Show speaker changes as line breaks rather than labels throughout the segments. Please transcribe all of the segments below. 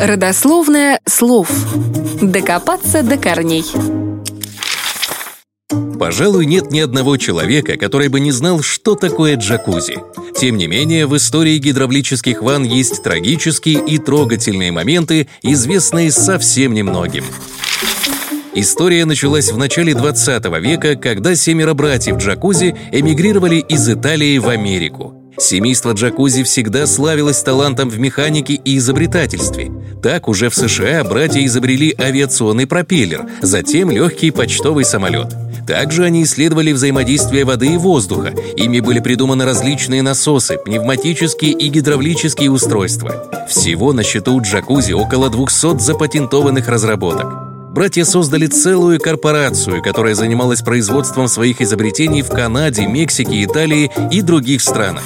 Родословное слов. Докопаться до корней.
Пожалуй, нет ни одного человека, который бы не знал, что такое джакузи. Тем не менее, в истории гидравлических ванн есть трагические и трогательные моменты, известные совсем немногим. История началась в начале 20 века, когда семеро братьев Джакузи эмигрировали из Италии в Америку. Семейство Джакузи всегда славилось талантом в механике и изобретательстве. Так уже в США братья изобрели авиационный пропеллер, затем легкий почтовый самолет. Также они исследовали взаимодействие воды и воздуха. Ими были придуманы различные насосы, пневматические и гидравлические устройства. Всего на счету у джакузи около 200 запатентованных разработок. Братья создали целую корпорацию, которая занималась производством своих изобретений в Канаде, Мексике, Италии и других странах.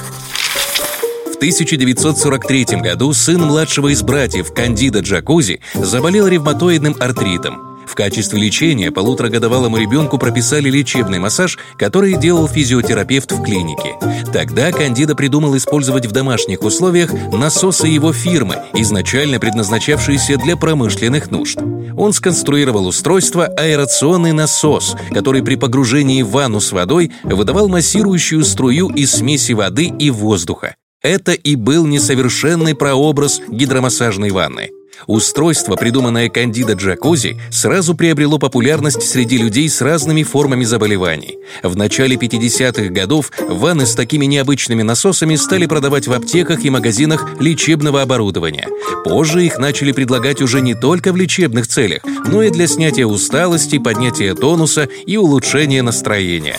В 1943 году сын младшего из братьев, Кандида Джакузи, заболел ревматоидным артритом. В качестве лечения полуторагодовалому ребенку прописали лечебный массаж, который делал физиотерапевт в клинике. Тогда Кандида придумал использовать в домашних условиях насосы его фирмы, изначально предназначавшиеся для промышленных нужд. Он сконструировал устройство аэрационный насос, который при погружении в ванну с водой выдавал массирующую струю из смеси воды и воздуха. Это и был несовершенный прообраз гидромассажной ванны. Устройство, придуманное Кандида Джакузи, сразу приобрело популярность среди людей с разными формами заболеваний. В начале 50-х годов ванны с такими необычными насосами стали продавать в аптеках и магазинах лечебного оборудования. Позже их начали предлагать уже не только в лечебных целях, но и для снятия усталости, поднятия тонуса и улучшения настроения.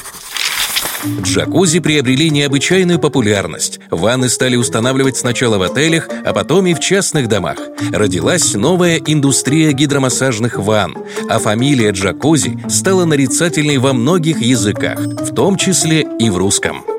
Джакузи приобрели необычайную популярность. Ванны стали устанавливать сначала в отелях, а потом и в частных домах. Родилась новая индустрия гидромассажных ванн, а фамилия Джакузи стала нарицательной во многих языках, в том числе и в русском.